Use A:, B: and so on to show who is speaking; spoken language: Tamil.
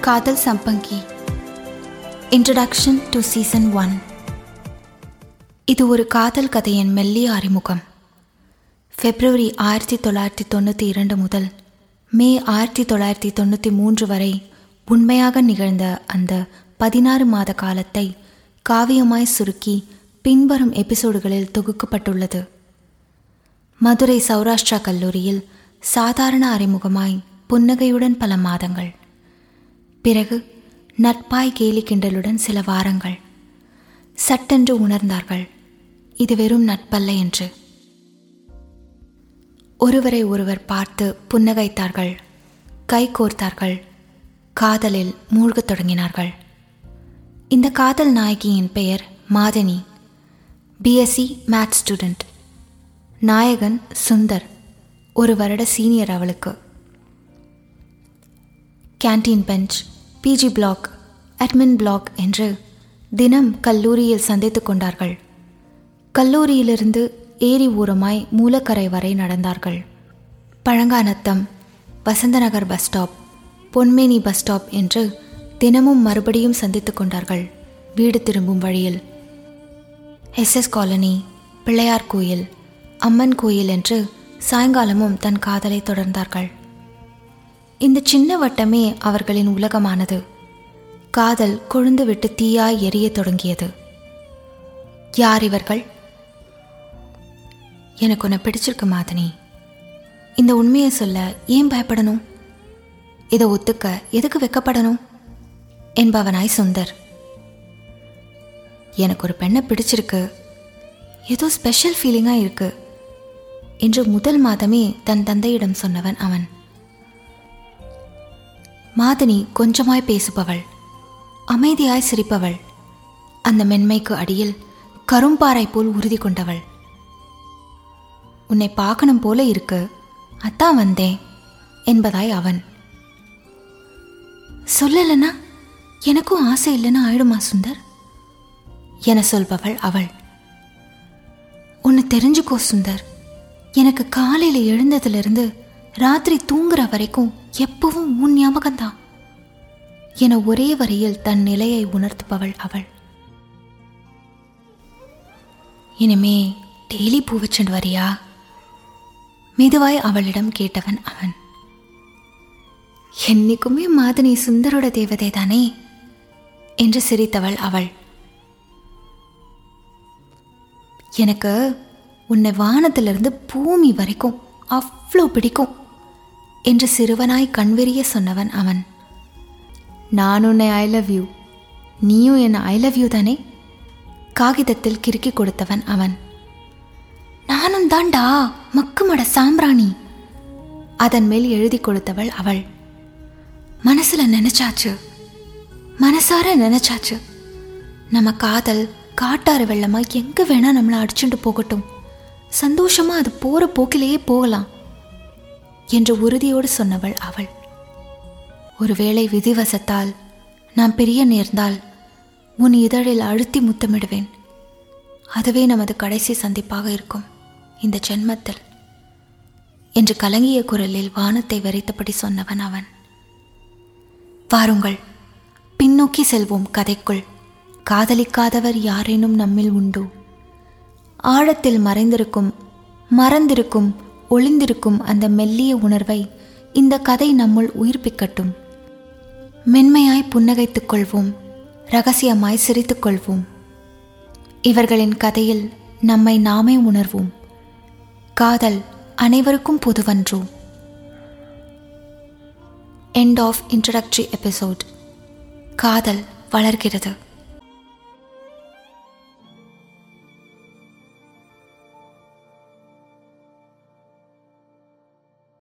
A: காதல் சம்பங்கி. இன்ட்ரடக்ஷன் டு சீசன் ஒன் இது ஒரு காதல் கதையின் மெல்லிய அறிமுகம். பிப்ரவரி ஆயிரத்தி தொள்ளாயிரத்தி தொண்ணூற்றி இரண்டு முதல் மே ஆயிரத்தி தொள்ளாயிரத்தி தொண்ணூற்றி மூன்று வரை உண்மையாக நிகழ்ந்த அந்த பதினாறு மாத காலத்தை காவியமாய் சுருக்கி பின்வரும் எபிசோடுகளில் தொகுக்கப்பட்டுள்ளது. மதுரை சௌராஷ்டிரா கல்லூரியில் சாதாரண அறிமுகமாய் புன்னகையுடன் பல மாதங்கள். பிறகு நட்பாய் கேலி கிண்டலுடன் சில வாரங்கள். சட்டென்று உணர்ந்தார்கள் இது வெறும் நட்பல்ல என்று. ஒருவரை ஒருவர் பார்த்து புன்னகைத்தார்கள் கை கோர்த்தார்கள் காதலில் மூழ்கத் தொடங்கினார்கள். இந்த காதல் நாயகியின் பெயர் மாதனி பிஎஸ்சி மேத் ஸ்டூடெண்ட் நாயகன் சுந்தர் ஒரு வருட சீனியர் அவளுக்கு. Canteen bench PG block admin block என்று தினம் கல்லூரியில் சந்தித்து கொண்டார்கள். கல்லூரியிலிருந்து ஏரி ஓரமாய் மூலக்கரை வரை நடந்தார்கள். Pazhanganatham Vasanthanagar bus stop Ponmeni bus stop என்று தினமும் மறுபடியும் சந்தித்து கொண்டார்கள். வீடு திரும்பும் வழியில் எஸ்எஸ் காலனி பிள்ளையார் கோயில் அம்மன் கோயில் என்று சாயங்காலமும் தன் காதலை தொடர்ந்தார்கள். இந்த சின்ன வட்டமே அவர்களின் உலகமானது. காதல் கொழுந்து விட்டு தீயாய் எரிய தொடங்கியது. யார் இவர்கள்? எனக்கு உன்னை பிடிச்சிருக்கு மாதனி. இந்த உண்மையை சொல்ல ஏன் பயப்படணும்? இதை ஒத்துக்க எதுக்கு வெக்கப்படணும்? என்பவனாய் சுந்தர். எனக்கு ஒரு பெண்ணை பிடிச்சிருக்கு. ஏதோ ஸ்பெஷல் ஃபீலிங்காக இருக்கு. என்று முதல் மாதமே தன் தந்தையிடம் சொன்னவன் அவன். மாதினி கொஞ்சமாய் பேசுபவள். அமைதியாய் சிரிப்பவள். அந்த மென்மைக்கு அடியில் கரும்பாறை போல் உறுதி கொண்டவள். உன்னை பார்க்கணும் போல இருக்கு. அத்தான் வந்தேன் என்பதாய் அவன். சொல்லலனா? எனக்கும் ஆசை இல்லைன்னு ஆயிடுமா சுந்தர்? என சொல்பவள் அவள். உன்னை தெரிஞ்சுக்கோ சுந்தர். எனக்கு காலையில் எழுந்ததுலேருந்து ராத்திரி தூங்குற வரைக்கும் எப்பவும் உன் ஞாபகம்தான். என ஒரே வரியில் தன் நிலையை உணர்த்துபவள் அவள். இனிமே டெய்லி பூ வச்சுட்டு வரியா? மெதுவாய் அவளிடம் கேட்டவன் அவன். என்னைக்குமே மாதினி சுந்தரோட தேவதை தானே என்று சிரித்தவள் அவள். எனக்கு உன்னை வானத்திலிருந்து பூமி வரைக்கும் அவ்வளோ பிடிக்கும். என்று சிறுவனாய் கண்வெறிய சொன்னவன் அவன். நான் உன்னை ஐ லவ் யூ நீயும் என் ஐ லவ் யூ தானே? காகிதத்தில் கிறுக்கி கொடுத்தவன் அவன். நானும் தாண்டா மக்குமட சாம்பிராணி. அதன் மேல் எழுதி கொடுத்தவள் அவள். மனசுல நினைச்சாச்சு. மனசார நினைச்சாச்சு. நம்ம காதல் காட்டாறு வெள்ளமா எங்க வேணா நம்மளை அடிச்சுட்டு போகட்டும். சந்தோஷமா அது போற போக்கிலேயே போகலாம். என்று உறுதியோடு சொன்னவள் அவள். ஒருவேளை விதிவசத்தால் நாம் பிரிய நேர்ந்தால் உன் இதழில் அழுத்தி முத்தமிடுவேன். அதுவே நமது கடைசி சந்திப்பாக இருக்கும் இந்த ஜென்மத்தில். என்று கலங்கிய குரலில் வானத்தை வரைத்தபடி சொன்னவன் அவன். வாருங்கள் பின்னோக்கி செல்வோம் கதைக்குள். காதலிக்காதவர் யாரேனும் நம்மில் உண்டோ. ஆழத்தில் மறைந்திருக்கும் மறந்திருக்கும் ஒளிந்திருக்கும் அந்த மெல்லிய உணர்வை இந்த கதை நம்முள் உயிர்ப்பிக்கட்டும். மென்மையாய் புன்னகைத்துக் கொள்வோம் ரகசியமாய் சிரித்துக் கொள்வோம். இவர்களின் கதையில் நம்மை நாமே உணர்வோம். காதல் அனைவருக்கும் பொதுவன்றோ? எண்ட் ஆஃப் இன்ட்ரடக்டரி எபிசோட் காதல் வளர்கிறது.